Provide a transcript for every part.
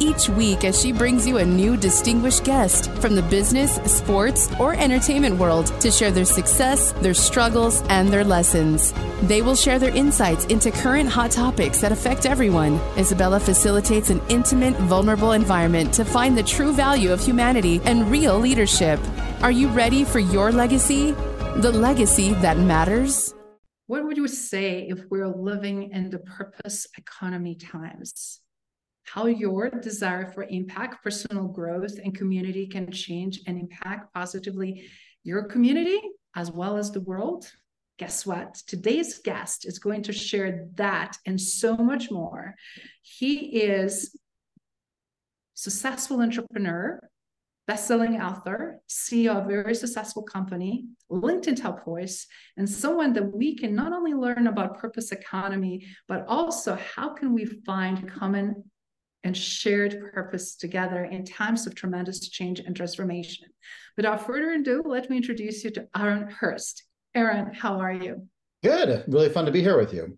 each week as she brings you a new distinguished guest from the business, sports, or entertainment world to share their success, their struggles, and their lessons. They will share their insights into current hot topics that affect everyone. Isabella facilitates an intimate, vulnerable environment to find the true value of humanity and real leadership. Are you ready for your legacy? The legacy that matters? What would you say if we're living in the purpose economy times? How your desire for impact, personal growth, and community can change and impact positively your community as well as the world. Guess what? Today's guest is going to share that and so much more. He is successful entrepreneur, best-selling author, CEO of a very successful company, LinkedIn top voice, and someone that we can not only learn about purpose economy, but also how can we find common and shared purpose together in times of tremendous change and transformation. Without further ado, let me introduce you to Aaron Hurst. Aaron, how are you? Good. Really fun to be here with you.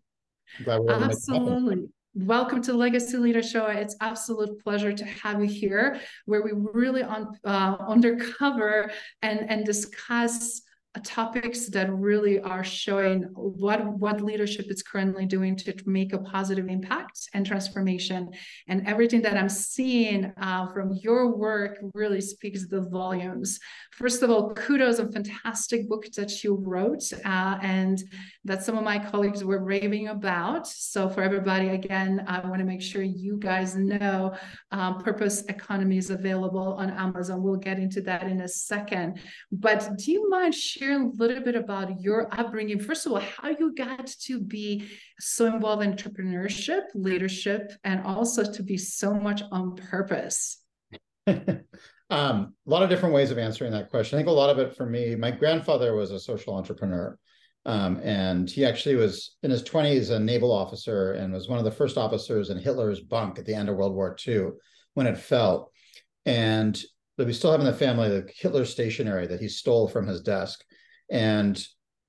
Absolutely. Welcome to Legacy Leader Show. It's absolute pleasure to have you here, where we really on uh, undercover and and discuss topics that really are showing what what leadership is currently doing to make a positive impact and transformation. And everything that i'm seeing uh, from your work really speaks the volumes. First of all kudos on fantastic book that you wrote uh, and that some of my colleagues were raving about. So for everybody again i want to make sure you guys know um, purpose economy is available on amazon. We'll get into that in a second. But do you mind sharing share a little bit about your upbringing? First of all, how you got to be so involved in entrepreneurship, leadership, and also to be so much on purpose? um, a lot of different ways of answering that question. I think a lot of it for me, my grandfather was a social entrepreneur. Um, and he actually was in his 20s a naval officer and was one of the first officers in Hitler's bunk at the end of World War II when it fell. And we still have in the family the Hitler stationery that he stole from his desk. And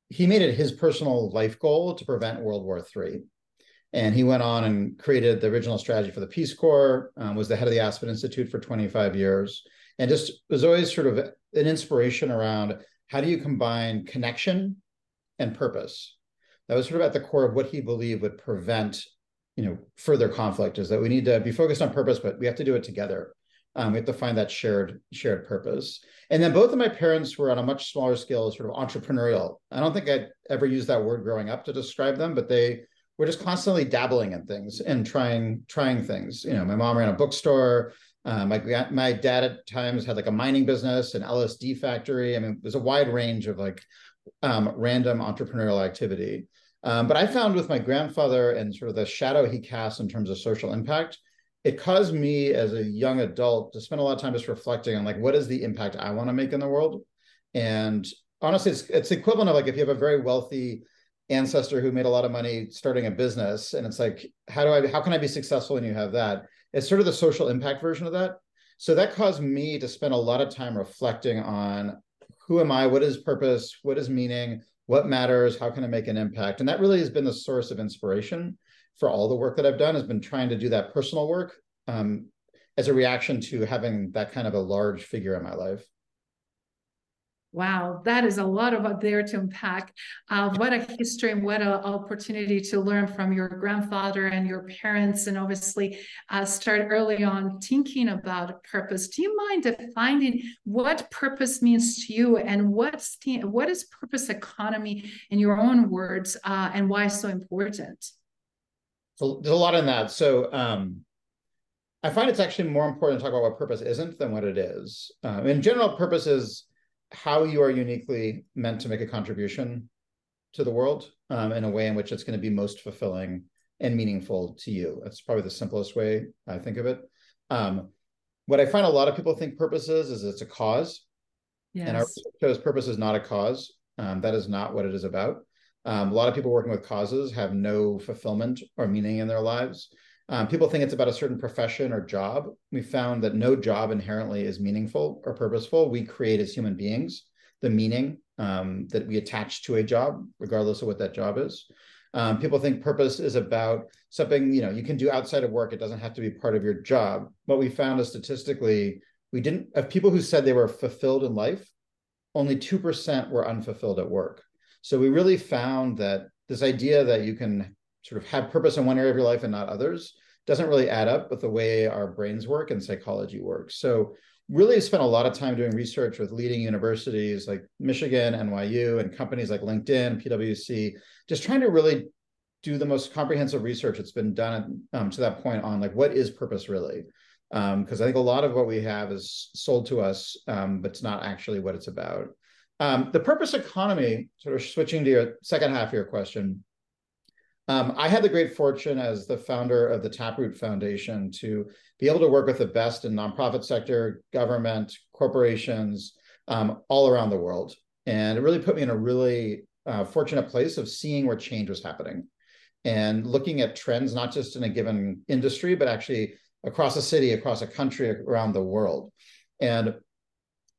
he made it his personal life goal to prevent World War III. And he went on and created the original strategy for the Peace Corps, um, was the head of the Aspen Institute for 25 years, and just was always sort of an inspiration around how do you combine connection and purpose. That was sort of at the core of what he believed would prevent, you know, further conflict. Is that we need to be focused on purpose, but we have to do it together. Um, we have to find that shared shared purpose. And then both of my parents were on a much smaller scale, sort of entrepreneurial. I don't think I'd ever used that word growing up to describe them, but they were just constantly dabbling in things and trying trying things. You know, my mom ran a bookstore. Uh, my my dad at times had like a mining business, an LSD factory. I mean, there's a wide range of like um, random entrepreneurial activity. Um, but I found with my grandfather and sort of the shadow he cast in terms of social impact, it caused me as a young adult to spend a lot of time just reflecting on like what is the impact I want to make in the world. And honestly, it's it's equivalent of like if you have a very wealthy ancestor who made a lot of money starting a business, and it's like, how do I how can I be successful when you have that? It's sort of the social impact version of that. So that caused me to spend a lot of time reflecting on who am I, what is purpose, what is meaning, what matters, how can I make an impact? And that really has been the source of inspiration for all the work that I've done has been trying to do that personal work um, as a reaction to having that kind of a large figure in my life. Wow, that is a lot of there to unpack. Uh, what a history and what an opportunity to learn from your grandfather and your parents, and obviously uh, start early on thinking about purpose. Do you mind defining what purpose means to you and what's the, what is purpose economy in your own words uh, and why so important? So there's a lot in that. So um, I find it's actually more important to talk about what purpose isn't than what it is. Um, in general, purpose is how you are uniquely meant to make a contribution to the world um, in a way in which it's going to be most fulfilling and meaningful to you. That's probably the simplest way I think of it. Um, what I find a lot of people think purpose is is it's a cause, yes. and our shows purpose is not a cause. Um, that is not what it is about. Um, a lot of people working with causes have no fulfillment or meaning in their lives. Um, people think it's about a certain profession or job. We found that no job inherently is meaningful or purposeful. We create as human beings the meaning um, that we attach to a job, regardless of what that job is. Um, people think purpose is about something you know you can do outside of work. It doesn't have to be part of your job. What we found is statistically, we didn't of people who said they were fulfilled in life, only two percent were unfulfilled at work. So we really found that this idea that you can sort of have purpose in one area of your life and not others doesn't really add up with the way our brains work and psychology works. So really spent a lot of time doing research with leading universities like Michigan, NYU, and companies like LinkedIn, PwC, just trying to really do the most comprehensive research that's been done um, to that point on like what is purpose really because um, I think a lot of what we have is sold to us, um, but it's not actually what it's about. Um, the purpose economy, sort of switching to your second half of your question, um, I had the great fortune as the founder of the Taproot Foundation to be able to work with the best in nonprofit sector, government, corporations, um, all around the world. And it really put me in a really uh, fortunate place of seeing where change was happening and looking at trends, not just in a given industry, but actually across a city, across a country, around the world. And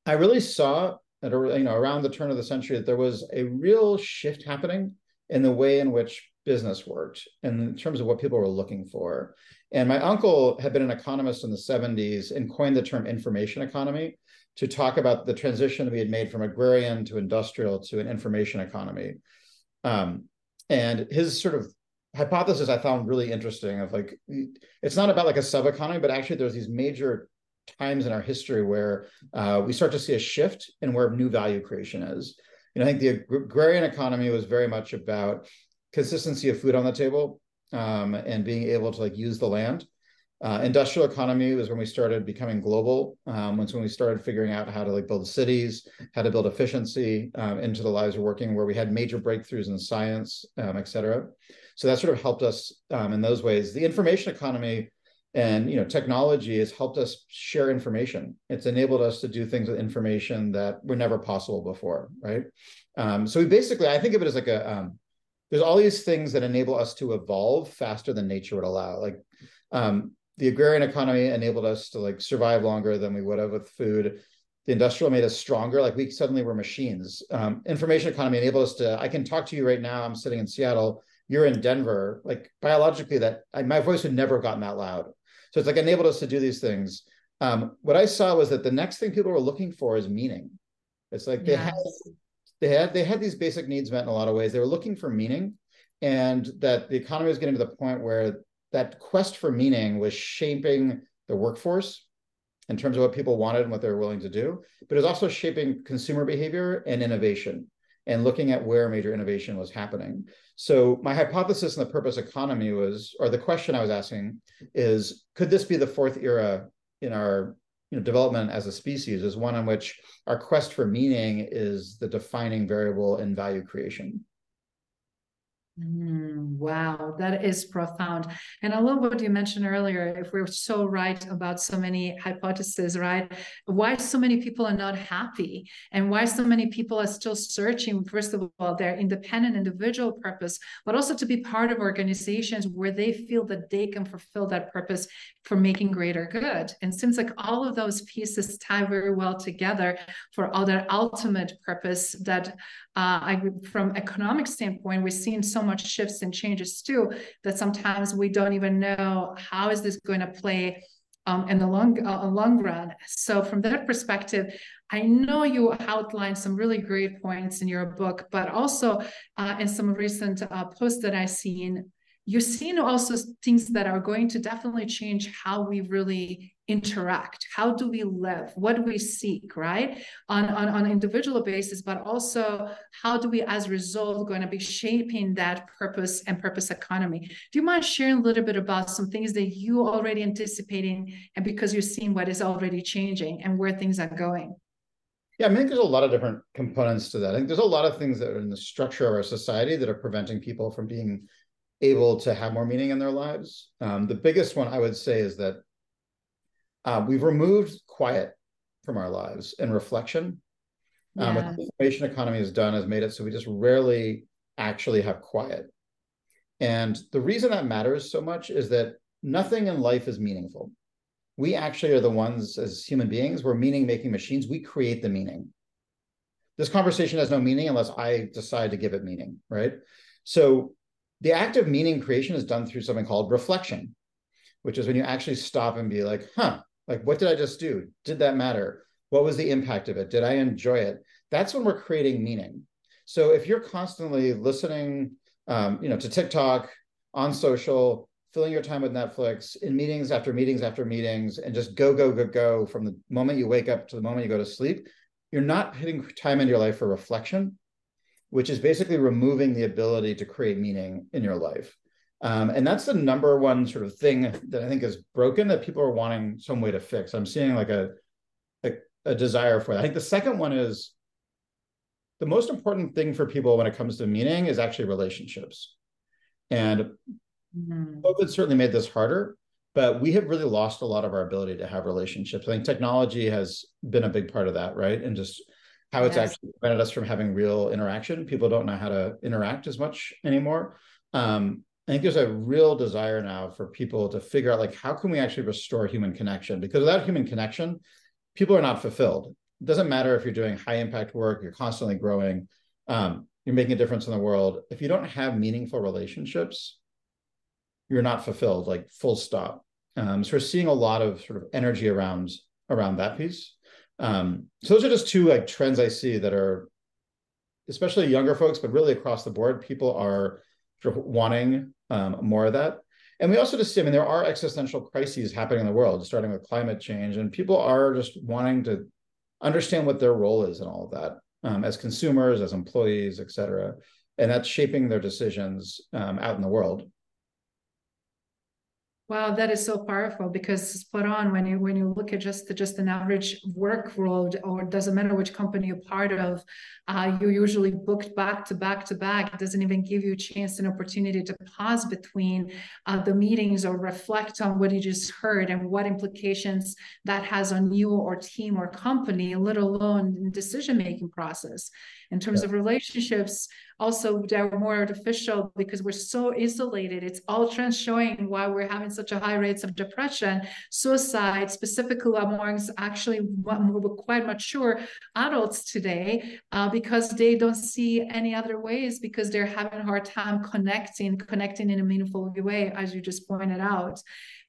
I really saw at you know around the turn of the century that there was a real shift happening in the way in which business worked and in terms of what people were looking for. And my uncle had been an economist in the 70s and coined the term information economy to talk about the transition that we had made from agrarian to industrial to an information economy. Um, and his sort of hypothesis I found really interesting of like it's not about like a sub economy, but actually there's these major times in our history where uh, we start to see a shift in where new value creation is. You know, I think the agrarian economy was very much about consistency of food on the table um, and being able to like use the land. Uh, industrial economy was when we started becoming global. Um, when we started figuring out how to like build cities, how to build efficiency um, into the lives we're working, where we had major breakthroughs in science, um, et cetera. So that sort of helped us um, in those ways. The information economy and you know technology has helped us share information. It's enabled us to do things with information that were never possible before, right? Um, so we basically, I think of it as like a um, there's all these things that enable us to evolve faster than nature would allow. Like um, the agrarian economy enabled us to like survive longer than we would have with food. The industrial made us stronger. Like we suddenly were machines. Um, information economy enabled us to. I can talk to you right now. I'm sitting in Seattle. You're in Denver. Like biologically, that I, my voice would never have gotten that loud. So it's like enabled us to do these things. Um, what I saw was that the next thing people were looking for is meaning. It's like they yes. had they had they had these basic needs met in a lot of ways. They were looking for meaning, and that the economy was getting to the point where that quest for meaning was shaping the workforce in terms of what people wanted and what they were willing to do, but it was also shaping consumer behavior and innovation and looking at where major innovation was happening. So my hypothesis in the purpose economy was, or the question I was asking is, could this be the fourth era in our you know, development as a species is one in which our quest for meaning is the defining variable in value creation. Mm, wow, that is profound. And I love what you mentioned earlier. If we're so right about so many hypotheses, right? Why so many people are not happy and why so many people are still searching, first of all, their independent individual purpose, but also to be part of organizations where they feel that they can fulfill that purpose for making greater good. And seems like all of those pieces tie very well together for all that ultimate purpose that uh, I, from economic standpoint, we're seeing so much shifts and changes too, that sometimes we don't even know how is this going to play um, in the long uh, long run. So from that perspective, I know you outlined some really great points in your book, but also uh, in some recent uh, posts that I've seen, you're seeing also things that are going to definitely change how we really interact. How do we live? What do we seek right? On, on on individual basis but also how do we as a result going to be shaping that purpose and purpose economy? Do you mind sharing a little bit about some things that you already anticipating and because you're seeing what is already changing and where things are going? Yeah, I mean, there's a lot of different components to that. I think there's a lot of things that are in the structure of our society that are preventing people from being able to have more meaning in their lives. Um, the biggest one I would say is that uh, we've removed quiet from our lives and reflection. Um, what the information economy has done has made it so we just rarely actually have quiet. And the reason that matters so much is that nothing in life is meaningful. We actually are the ones as human beings, we're meaning making machines. We create the meaning. This conversation has no meaning unless I decide to give it meaning, right? So the act of meaning creation is done through something called reflection, which is when you actually stop and be like, huh, like what did I just do? Did that matter? What was the impact of it? Did I enjoy it? That's when we're creating meaning. So if you're constantly listening, um, you know, to TikTok on social, filling your time with Netflix in meetings after meetings after meetings, and just go go go go from the moment you wake up to the moment you go to sleep, you're not putting time in your life for reflection which is basically removing the ability to create meaning in your life. Um, and that's the number one sort of thing that I think is broken that people are wanting some way to fix. I'm seeing like a, a, a desire for that. I think the second one is the most important thing for people when it comes to meaning is actually relationships. And mm-hmm. COVID certainly made this harder, but we have really lost a lot of our ability to have relationships. I think technology has been a big part of that, right? And just how it's yes. actually prevented us from having real interaction. People don't know how to interact as much anymore. Um, I think there's a real desire now for people to figure out like how can we actually restore human connection? Because without human connection, people are not fulfilled. It doesn't matter if you're doing high impact work, you're constantly growing, um, you're making a difference in the world. If you don't have meaningful relationships, you're not fulfilled, like full stop. Um, so we're seeing a lot of sort of energy around around that piece. Um, so those are just two like trends I see that are, especially younger folks, but really across the board, people are wanting um, more of that. And we also just see, I mean, there are existential crises happening in the world, starting with climate change, and people are just wanting to understand what their role is in all of that um, as consumers, as employees, et cetera. And that's shaping their decisions um, out in the world. Wow, that is so powerful because spot on when you when you look at just the, just an average work world or it doesn't matter which company you're part of, uh, you're usually booked back to back to back. It doesn't even give you a chance and opportunity to pause between uh, the meetings or reflect on what you just heard and what implications that has on you or team or company, let alone decision making process in terms yeah. of relationships also they're more artificial because we're so isolated. It's all trends showing why we're having such a high rates of depression. Suicide specifically amongst actually quite mature adults today uh, because they don't see any other ways because they're having a hard time connecting connecting in a meaningful way as you just pointed out.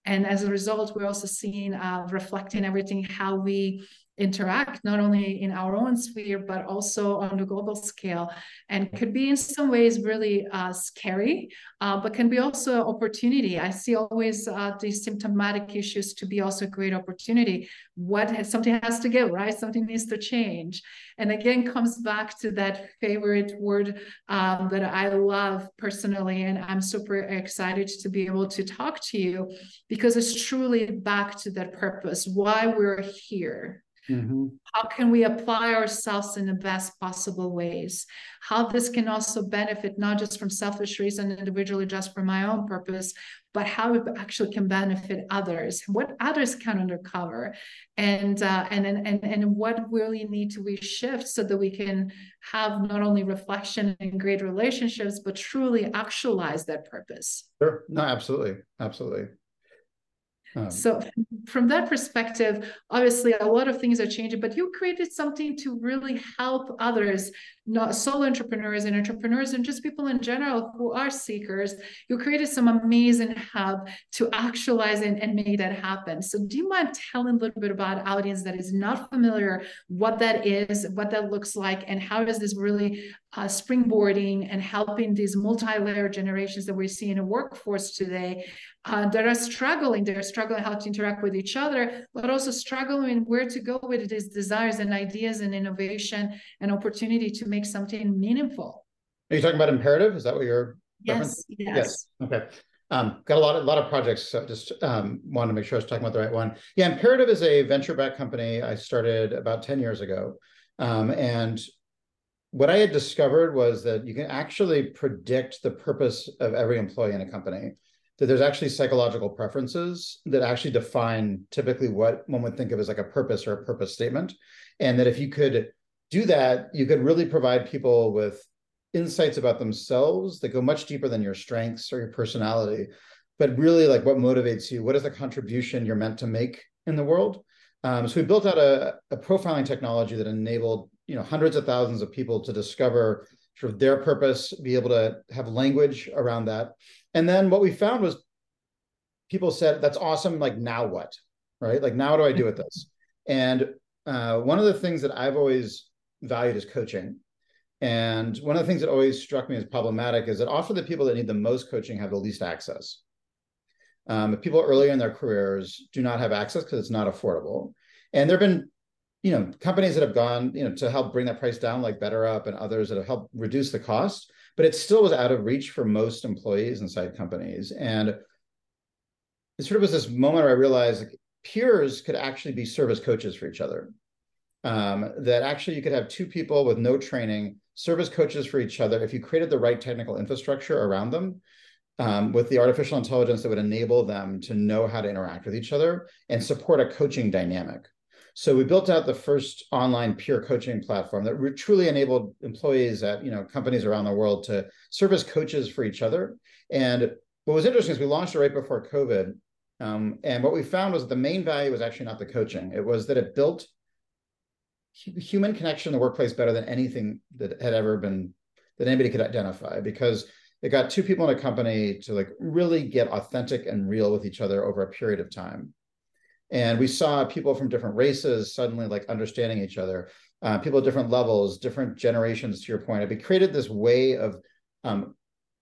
And as a result we're also seeing uh, reflecting everything how we interact not only in our own sphere but also on the global scale and could be in some ways really uh, scary uh, but can be also opportunity. I see always uh, these symptomatic issues to be also a great opportunity. What has, something has to give right? Something needs to change. And again comes back to that favorite word um, that i love personally and i'm super excited to be able to talk to you because it's truly back to that purpose why we're here Mm-hmm. How can we apply ourselves in the best possible ways? How this can also benefit not just from selfish reason individually, just for my own purpose, but how it actually can benefit others, what others can uncover, and uh, and and and what really need to we shift so that we can have not only reflection and great relationships, but truly actualize that purpose. Sure. No, absolutely, absolutely. Um, so from that perspective, obviously a lot of things are changing, but you created something to really help others not solo entrepreneurs and entrepreneurs and just people in general who are seekers. You created some amazing hub to actualize and, and make that happen. So do you mind telling a little bit about audience that is not familiar what that is what that looks like and how does this really uh, springboarding and helping these multi-layer generations that we see in a workforce today uh, that are struggling they're struggling how to interact with each other but also struggling where to go with these desires and ideas and innovation and opportunity to make something meaningful. Are you talking about imperative? Is that what you're? Yes. Yes. yes. Okay. Um, got a lot, of, a lot of projects. So just um, wanted to make sure I was talking about the right one. Yeah, Imperative is a venture-backed company I started about ten years ago, um, and what I had discovered was that you can actually predict the purpose of every employee in a company. That there's actually psychological preferences that actually define typically what one would think of as like a purpose or a purpose statement, and that if you could do that, you could really provide people with insights about themselves that go much deeper than your strengths or your personality, but really like what motivates you what is the contribution you're meant to make in the world um, so we built out a, a profiling technology that enabled you know hundreds of thousands of people to discover sort of their purpose be able to have language around that. And then what we found was people said that's awesome like now what? Right? Like now what do i do with this? And uh, one of the things that i've always valued is coaching. And one of the things that always struck me as problematic is that often the people that need the most coaching have the least access. Um, people earlier in their careers do not have access because it's not affordable. And there have been, you know, companies that have gone, you know, to help bring that price down, like BetterUp and others that have helped reduce the cost, but it still was out of reach for most employees inside companies. And it sort of was this moment where I realized like, peers could actually be service coaches for each other. Um, that actually you could have two people with no training, service coaches for each other. If you created the right technical infrastructure around them, um, with the artificial intelligence that would enable them to know how to interact with each other and support a coaching dynamic. So we built out the first online peer coaching platform that truly enabled employees at you know companies around the world to serve as coaches for each other. And what was interesting is we launched it right before COVID. Um, and what we found was that the main value was actually not the coaching. It was that it built human connection in the workplace better than anything that had ever been that anybody could identify because it got two people in a company to like really get authentic and real with each other over a period of time and we saw people from different races suddenly like understanding each other uh, people at different levels different generations to your point it created this way of um,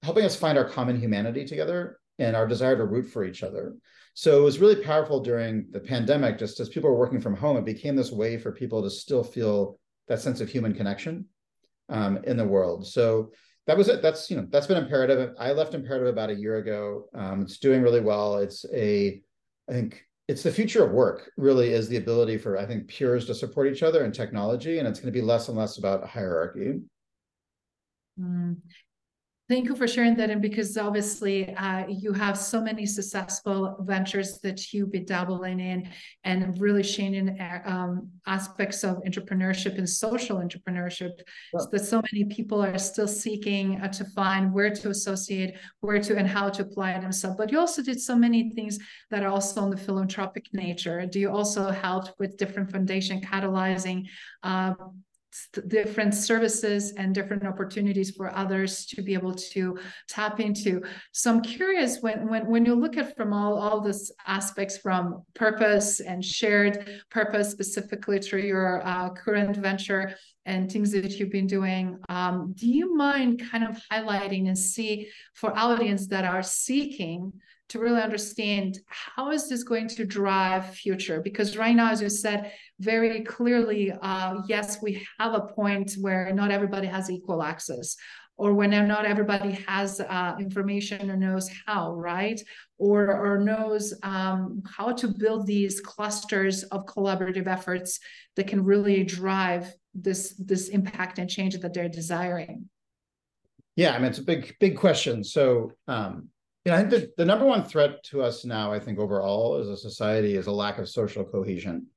helping us find our common humanity together and our desire to root for each other so it was really powerful during the pandemic just as people were working from home it became this way for people to still feel that sense of human connection um, in the world so that was it. That's you know that's been imperative. I left imperative about a year ago. Um, it's doing really well. It's a, I think it's the future of work. Really, is the ability for I think peers to support each other in technology, and it's going to be less and less about hierarchy. Mm. Thank you for sharing that. And because obviously uh, you have so many successful ventures that you've been dabbling in and really changing uh, um, aspects of entrepreneurship and social entrepreneurship so that so many people are still seeking uh, to find where to associate, where to, and how to apply themselves. But you also did so many things that are also on the philanthropic nature. Do you also help with different foundation catalyzing uh, different services and different opportunities for others to be able to tap into. So i'm curious when when, when you look at from all all these aspects from purpose and shared purpose specifically through your uh, current venture and things that you've been doing um, do you mind kind of highlighting and see for audience that are seeking to really understand how is this going to drive future? Because right now as you said very clearly uh, yes we have a point where not everybody has equal access or when not everybody has uh, information or knows how right? Or or knows um, how to build these clusters of collaborative efforts that can really drive this this impact and change that they're desiring. Yeah i mean it's a big big question. So um, you know, I think the, the number one threat to us now, I think overall as a society is a lack of social cohesion.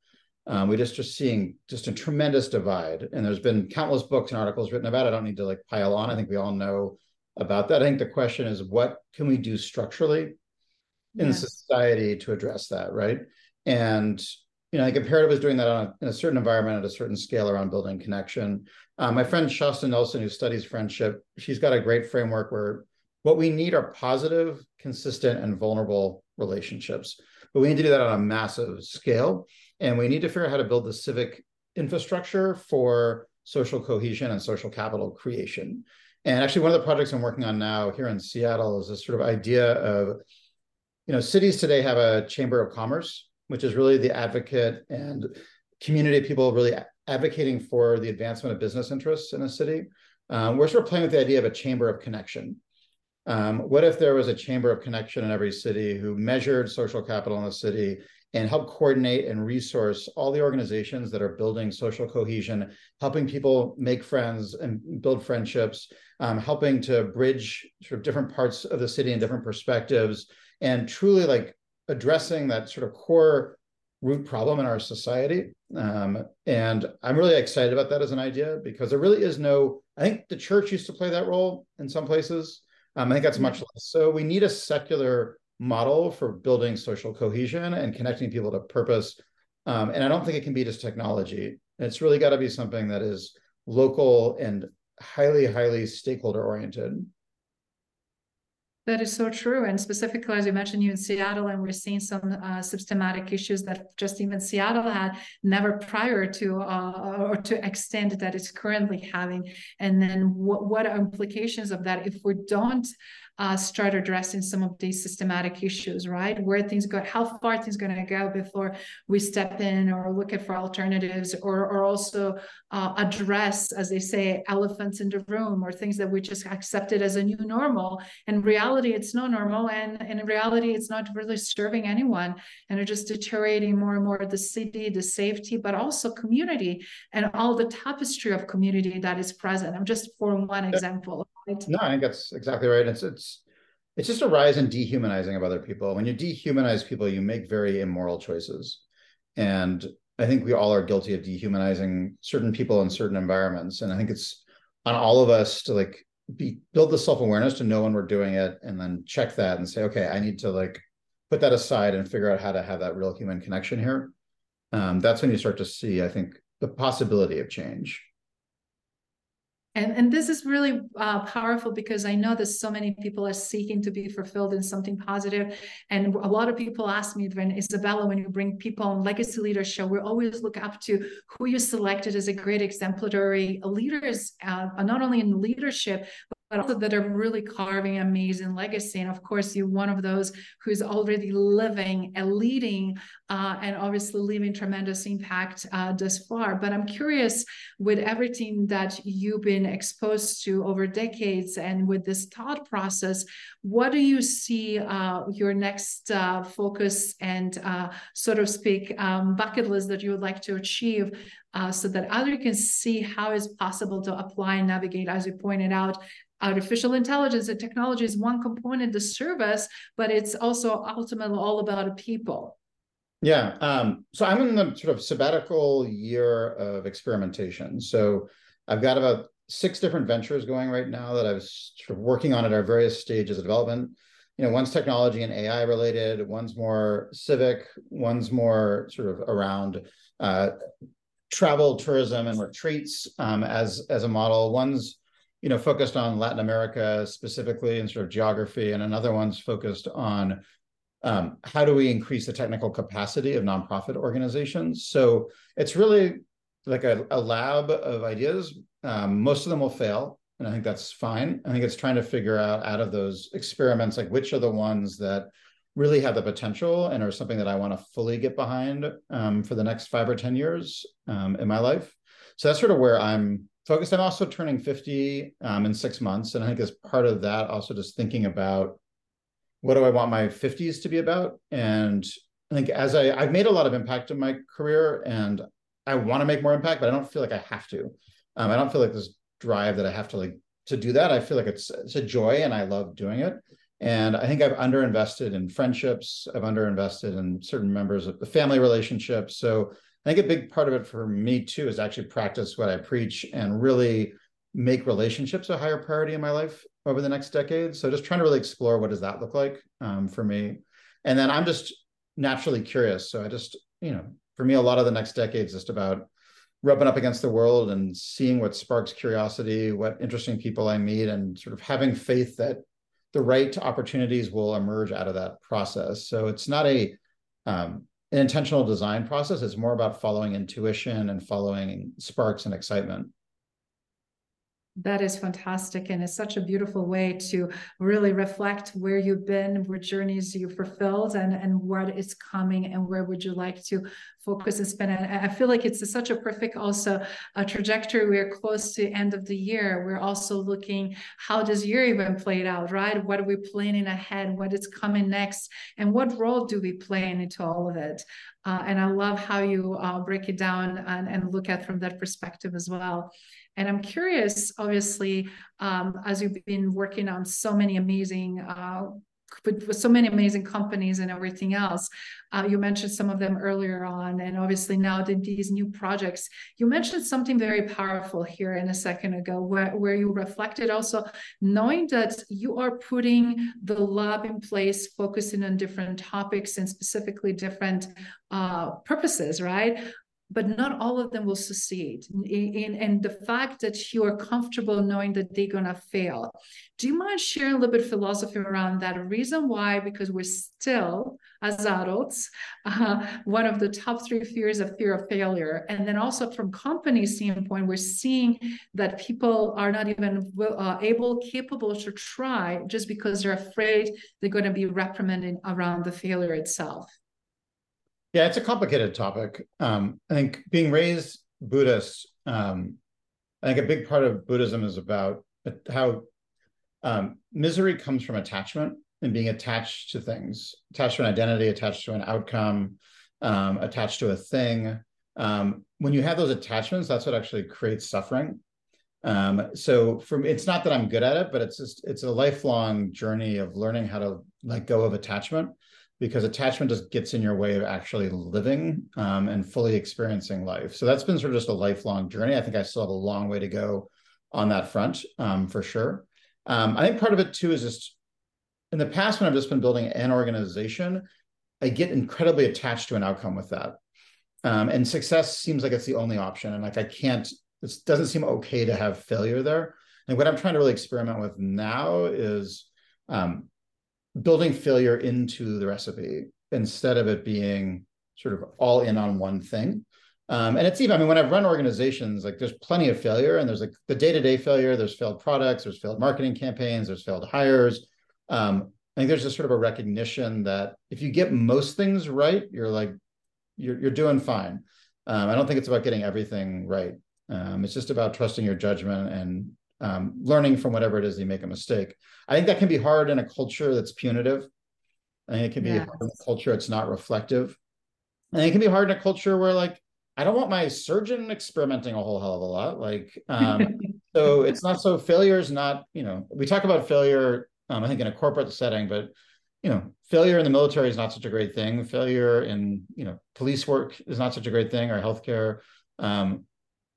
Um, we're just just seeing just a tremendous divide, and there's been countless books and articles written about it. I don't need to like pile on. I think we all know about that. I think the question is, what can we do structurally in yes. society to address that, right? And you know, like Imperative was doing that on a, in a certain environment at a certain scale around building connection. Um, my friend Shasta Nelson, who studies friendship, she's got a great framework where what we need are positive, consistent, and vulnerable relationships. But we need to do that on a massive scale. And we need to figure out how to build the civic infrastructure for social cohesion and social capital creation. And actually, one of the projects I'm working on now here in Seattle is this sort of idea of, you know, cities today have a chamber of commerce, which is really the advocate and community people really advocating for the advancement of business interests in a city. Um, we're sort of playing with the idea of a chamber of connection. Um, what if there was a chamber of connection in every city who measured social capital in the city and helped coordinate and resource all the organizations that are building social cohesion, helping people make friends and build friendships, um, helping to bridge sort of different parts of the city and different perspectives, and truly like addressing that sort of core root problem in our society. Um, and I'm really excited about that as an idea because there really is no, I think the church used to play that role in some places. Um, I think that's much less. So we need a secular model for building social cohesion and connecting people to purpose. Um, and I don't think it can be just technology. It's really got to be something that is local and highly, highly stakeholder oriented. That is so true. And specifically, as you mentioned, you in Seattle, and we're seeing some uh, systematic issues that just even Seattle had never prior to uh, or to extent that it's currently having. And then what, what are implications of that if we don't uh, start addressing some of these systematic issues, right? Where things go, how far things going to go before we step in or look at for alternatives, or or also uh, address, as they say, elephants in the room, or things that we just accepted as a new normal. In reality, it's no normal, and, and in reality, it's not really serving anyone, and it's just deteriorating more and more the city, the safety, but also community and all the tapestry of community that is present. I'm just for one example. Right? No, I think that's exactly right. It's it's it's just a rise in dehumanizing of other people. When you dehumanize people, you make very immoral choices. And I think we all are guilty of dehumanizing certain people in certain environments. And I think it's on all of us to like be build the self-awareness to know when we're doing it and then check that and say, okay, I need to like put that aside and figure out how to have that real human connection here. Um, that's when you start to see, I think, the possibility of change. And, and this is really uh, powerful because I know that so many people are seeking to be fulfilled in something. And a lot of people ask me, when Isabella, when you bring people on Legacy Leadership, we always look up to who you selected as a great exemplary leaders, uh, not only in leadership, but also that are really carving amazing legacy. And of course, you're one of those who's already living and leading uh, and obviously leaving tremendous impact uh, thus far. But I'm curious with everything that you've been exposed to over decades and with this thought process, what do you see uh, your next uh, focus and uh, sort of speak um, bucket list that you would like to achieve uh, so that others can see how it's possible to apply and navigate, as you pointed out, artificial intelligence and technology is one component, the service, but it's also ultimately all about people. Yeah. Um, so I'm in the sort of sabbatical year of experimentation. So I've got about six different ventures going right now that I was sort of working on at our various stages of development. You know, one's technology and AI related, one's more civic, one's more sort of around uh, travel, tourism, and retreats um, as as a model. One's you know, focused on Latin America specifically and sort of geography, and another one's focused on um, how do we increase the technical capacity of nonprofit organizations. So it's really like a, a lab of ideas. Um, most of them will fail, and I think that's fine. I think it's trying to figure out out of those experiments, like which are the ones that really have the potential and are something that I want to fully get behind um, for the next five or 10 years um, in my life. So that's sort of where I'm focused. I'm also turning 50 um, in six months. And I think as part of that, also just thinking about what do I want my 50s to be about? And I think as I, I've made a lot of impact in my career and I want to make more impact, but I don't feel like I have to. Um, I don't feel like this drive that I have to like to do that. I feel like it's it's a joy and I love doing it. And I think I've underinvested in friendships. I've underinvested in certain members of the family relationships. So I think a big part of it for me too is actually practice what I preach and really make relationships a higher priority in my life over the next decade. So just trying to really explore what does that look like um, for me. And then I'm just naturally curious. So I just, you know, for me, a lot of the next decade is just about rubbing up against the world and seeing what sparks curiosity, what interesting people I meet, and sort of having faith that the right opportunities will emerge out of that process. So it's not a um, an intentional design process. It's more about following intuition and following sparks and excitement. That is fantastic. And it's such a beautiful way to really reflect where you've been, what journeys you fulfilled, and, and what is coming, and where would you like to focus and spend. And I feel like it's a, such a perfect also a trajectory. We're close to end of the year. We're also looking how this year even played out, right? What are we planning ahead? What is coming next? And what role do we play into all of it? Uh, and I love how you uh, break it down and, and look at from that perspective as well. And I'm curious, obviously, um, as you've been working on so many amazing uh, with so many amazing companies and everything else. Uh, you mentioned some of them earlier on, and obviously now the, these new projects. You mentioned something very powerful here in a second ago, where, where you reflected also knowing that you are putting the lab in place, focusing on different topics and specifically different uh, purposes, right? But not all of them will succeed. In, and the fact that you are comfortable knowing that they're going to fail. Do you mind sharing a little bit of philosophy around that? Reason why, because we're still, as adults, uh, one of the top three fears of fear of failure. And then also from company standpoint, we're seeing that people are not even uh, able, capable to try just because they're afraid they're going to be reprimanded around the failure itself. Yeah, it's a complicated topic. Um, I think being raised Buddhist, um, I think a big part of Buddhism is about how um, misery comes from attachment and being attached to things, attached to an identity, attached to an outcome, um, attached to a thing. Um, when you have those attachments, that's what actually creates suffering. Um, so from it's not that I'm good at it, but it's just it's a lifelong journey of learning how to let go of attachment because attachment just gets in your way of actually living um, and fully experiencing life. So that's been sort of just a lifelong journey. I think I still have a long way to go on that front um, for sure. Um, I think part of it too is just in the past when I've just been building an organization, I get incredibly attached to an outcome with that. Um, and success seems like it's the only option. And like I can't, it doesn't seem okay to have failure there. And what I'm trying to really experiment with now is um, building failure into the recipe instead of it being sort of all in on one thing. Um, and it's even, I mean, when I've run organizations, like there's plenty of failure and there's like the day-to-day failure, there's failed products, there's failed marketing campaigns, there's failed hires. Um, I think there's just sort of a recognition that if you get most things right, you're like, you're, you're doing fine. Um, I don't think it's about getting everything right. Um, it's just about trusting your judgment and um, learning from whatever it is you make a mistake. I think that can be hard in a culture that's punitive. I think it can be yes. hard in a culture that's not reflective. And it can be hard in a culture where like I don't want my surgeon experimenting a whole hell of a lot. Like um, so it's not so failure is not, you know, we talk about failure, um, I think in a corporate setting, but you know, failure in the military is not such a great thing. Failure in, you know, police work is not such a great thing or healthcare. Um,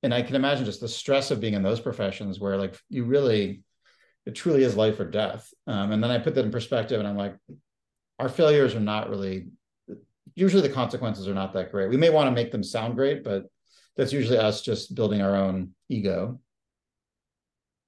and I can imagine just the stress of being in those professions where like you really, it truly is life or death. Um, and then I put that in perspective and I'm like, our failures are not really, usually the consequences are not that great. We may want to make them sound great, but that's usually us just building our own ego.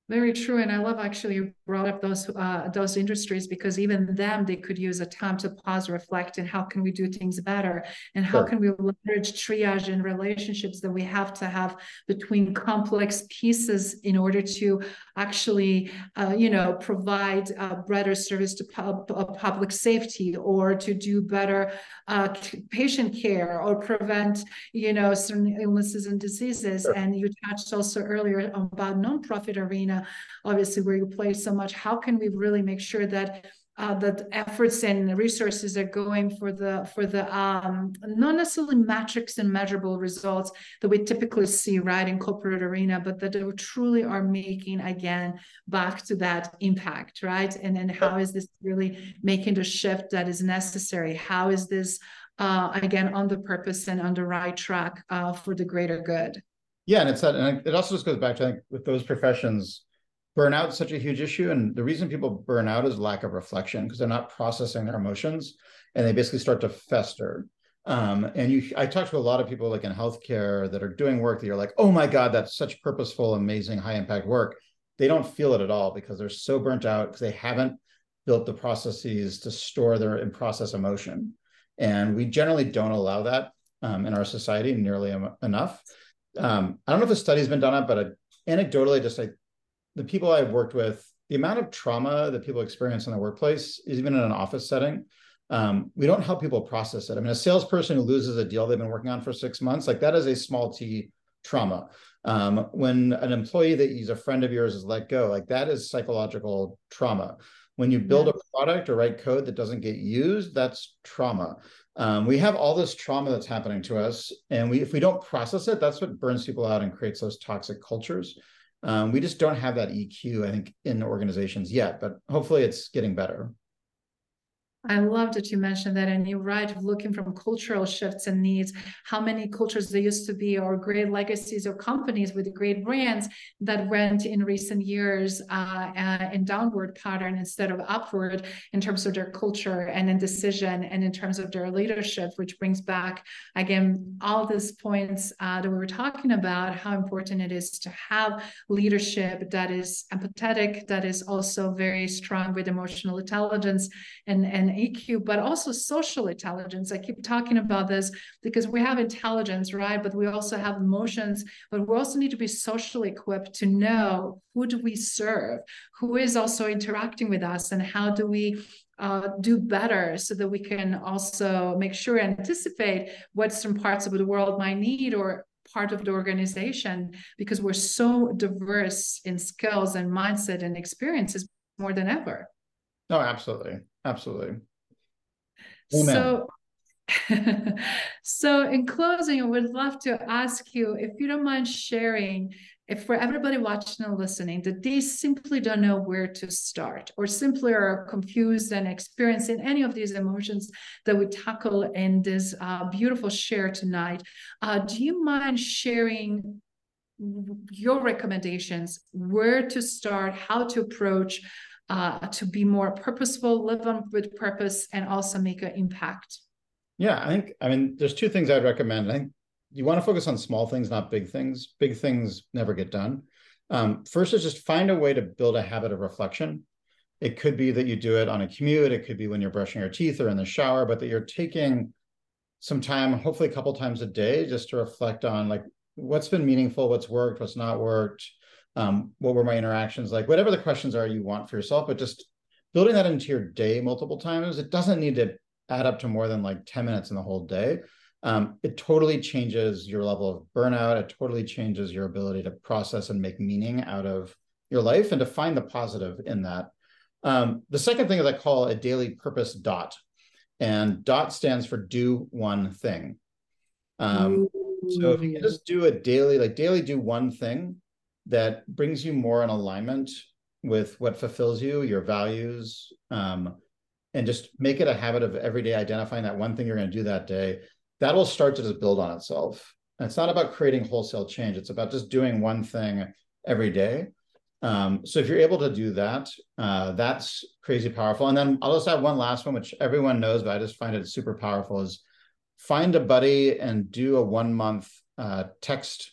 Very true, and I love actually brought up those uh, those industries because even them they could use a time to pause, reflect, and how can we do things better, and how sure. can we leverage triage and relationships that we have to have between complex pieces in order to actually, uh, you know, provide uh, better service to pub- public safety or to do better uh, patient care or prevent, you know, certain illnesses and diseases. Sure. And you touched also earlier about nonprofit arena obviously where you play so much how can we really make sure that uh, that efforts and resources are going for the for the um, not necessarily metrics and measurable results that we typically see right in corporate arena, but that they truly are making again back to that impact, right? And then how is this really making the shift that is necessary? How is this uh, again on the purpose and on the right track uh, for the greater good? Yeah, and it's that, and it also just goes back to I think with those professions burnout is such a huge issue. And the reason people burn out is lack of reflection because they're not processing their emotions and they basically start to fester. Um, and you, I talk to a lot of people like in healthcare that are doing work that you're like, oh my God, that's such purposeful, amazing, high impact work. They don't feel it at all because they're so burnt out because they haven't built the processes to store their and process emotion. And we generally don't allow that um, in our society nearly enough. Um, I don't know if a study's been done on it, but I, anecdotally, just I the people I've worked with, the amount of trauma that people experience in the workplace, is even in an office setting, um, we don't help people process it. I mean, a salesperson who loses a deal they've been working on for six months, like that is a small t trauma. Um, when an employee that is a friend of yours is let go, like that is psychological trauma. When you build yeah. a product or write code that doesn't get used, that's trauma. Um, we have all this trauma that's happening to us, and we if we don't process it, that's what burns people out and creates those toxic cultures. Um, we just don't have that EQ, I think, in organizations yet, but hopefully it's getting better. I love that you mentioned that, and you're right. Looking from cultural shifts and needs, how many cultures there used to be, or great legacies or companies with great brands that went in recent years uh, uh, in downward pattern instead of upward in terms of their culture and in decision and in terms of their leadership, which brings back again all these points uh, that we were talking about. How important it is to have leadership that is empathetic, that is also very strong with emotional intelligence and and and EQ, but also social intelligence. I keep talking about this because we have intelligence, right? But we also have emotions, but we also need to be socially equipped to know who do we serve, who is also interacting with us, and how do we uh, do better so that we can also make sure anticipate what some parts of the world might need or part of the organization because we're so diverse in skills and mindset and experiences more than ever. No, absolutely. Absolutely. Amen. So, so in closing, I would love to ask you if you don't mind sharing, if for everybody watching and listening, that they simply don't know where to start, or simply are confused and experiencing any of these emotions that we tackle in this uh, beautiful share tonight, uh, do you mind sharing your recommendations, where to start, how to approach? Uh, to be more purposeful, live on with purpose, and also make an impact? Yeah, I think, I mean, there's two things I'd recommend. I think you want to focus on small things, not big things. Big things never get done. Um, first is just find a way to build a habit of reflection. It could be that you do it on a commute, it could be when you're brushing your teeth or in the shower, but that you're taking some time, hopefully a couple times a day, just to reflect on like what's been meaningful, what's worked, what's not worked, um, what were my interactions like whatever the questions are you want for yourself but just building that into your day multiple times it doesn't need to add up to more than like 10 minutes in the whole day. Um, it totally changes your level of burnout. It totally changes your ability to process and make meaning out of your life and to find the positive in that. Um, the second thing is i call a daily purpose dot and dot stands for do one thing. Um, so if you can just do a daily like daily do one thing that brings you more in alignment with what fulfills you, your values, um, and just make it a habit of every day identifying that one thing you're going to do that day. That will start to just build on itself. And it's not about creating wholesale change. It's about just doing one thing every day. Um, so if you're able to do that, uh, that's crazy powerful. And then I'll just add one last one, which everyone knows, but I just find it super powerful is find a buddy and do a one month uh, text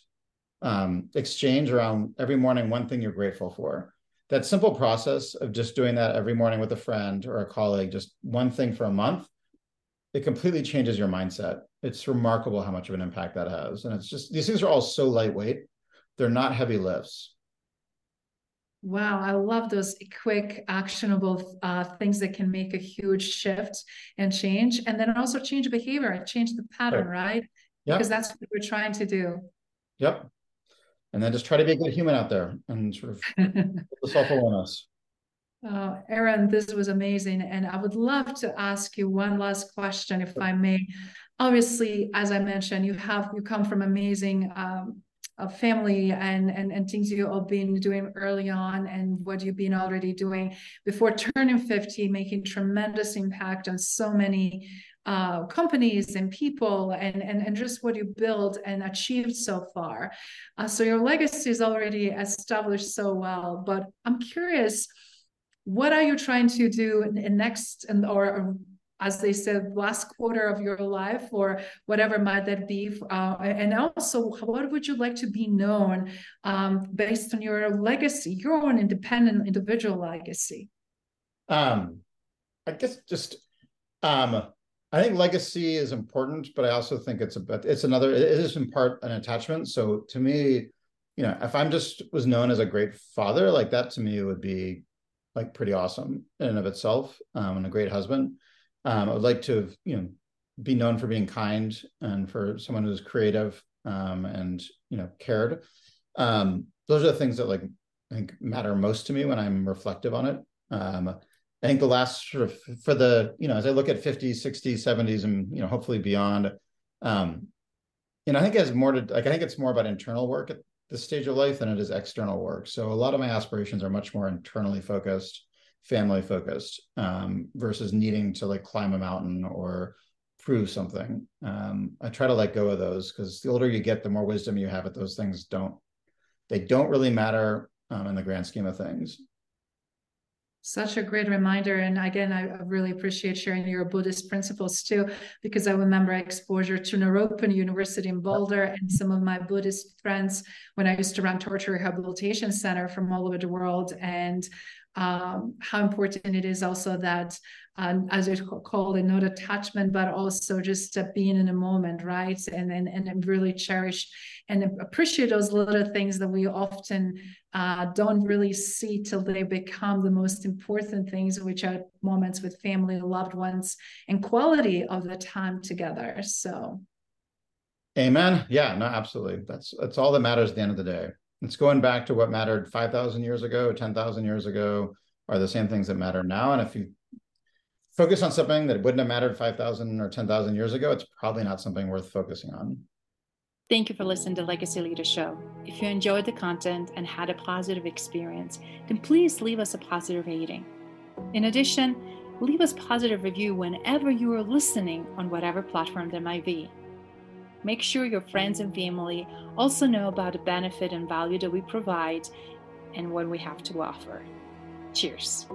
um, exchange around every morning one thing you're grateful for. That simple process of just doing that every morning with a friend or a colleague, just one thing for a month, it completely changes your mindset. It's remarkable how much of an impact that has. And it's just these things are all so lightweight, they're not heavy lifts. Wow, I love those quick, actionable uh, things that can make a huge shift and change, and then also change behavior, and change the pattern, right? right? Yep. Because that's what we're trying to do. Yep and then just try to be a good human out there and sort of the self-awareness. Uh, Aaron, this was amazing. And I would love to ask you one last question, if I may. Obviously, as I mentioned, you have you come from amazing um, a family and, and and things you have all been doing early on and what you've been already doing before turning 50 making tremendous impact on so many uh, companies and people and, and, and just what you built and achieved so far. Uh, so your legacy is already established so well, but I'm curious, what are you trying to do in next and or as they said, last quarter of your life or whatever might that be? Uh, and also, what would you like to be known um, based on your legacy, your own independent individual legacy? Um, I guess just um, I think legacy is important, but I also think it's a it's another it is in part an attachment. So to me, you know, if I'm just was known as a great father, like that to me would be like pretty awesome in and of itself, um, and a great husband. Um, I would like to, you know, be known for being kind and for someone who's creative um, and you know cared. Um, those are the things that like I think matter most to me when I'm reflective on it. I think the last sort of for the, you know, as I look at 50s, 60s, 70s, and, you know, hopefully beyond, um, you know, I think it has more to, like, I think it's more about internal work at this stage of life than it is external work. So a lot of my aspirations are much more internally focused, family focused um, versus needing to like climb a mountain or prove something. Um, I try to let go of those because the older you get, the more wisdom you have at those things don't they don't really matter um, in the grand scheme of things. Such a great reminder. And again, I really appreciate sharing your Buddhist principles too, because I remember exposure to Naropa University in Boulder and some of my Buddhist friends when I used to run torture rehabilitation center from all over the world. And um, how important it is also that um, as it's called, not attachment, but also just being in a moment, right? And, and and really cherish and appreciate those little things that we often uh, don't really see till they become the most important things, which are moments with family, loved ones, and quality of the time together. So. Amen. Yeah, no, absolutely. That's that's all that matters at the end of the day. It's going back to what mattered 5,000 years ago, 10,000 years ago, are the same things that matter now. And if you focus on something that wouldn't have mattered 5,000 or 10,000 years ago, it's probably not something worth focusing on. Thank you for listening to Legacy Leader Show. If you enjoyed the content and had a positive experience, then please leave us a positive rating. In addition, leave us positive review whenever you are listening on whatever platform there might be. Make sure your friends and family also know about the benefit and value that we provide and what we have to offer. Cheers.